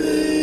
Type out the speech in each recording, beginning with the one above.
Yeah.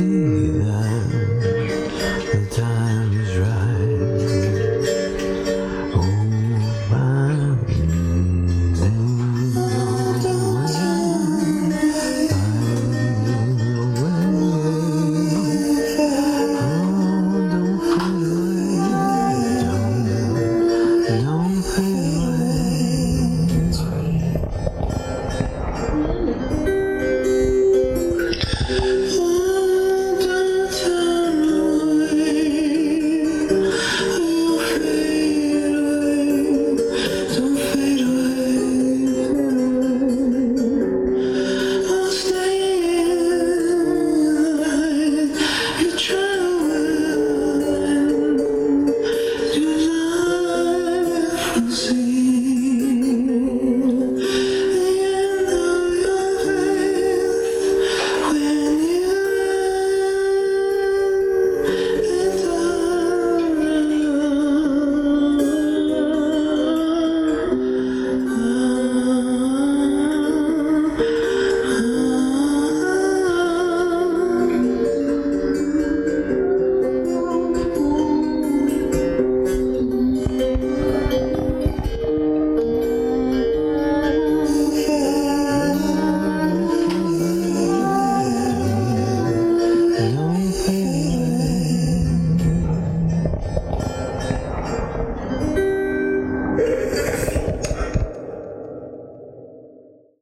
see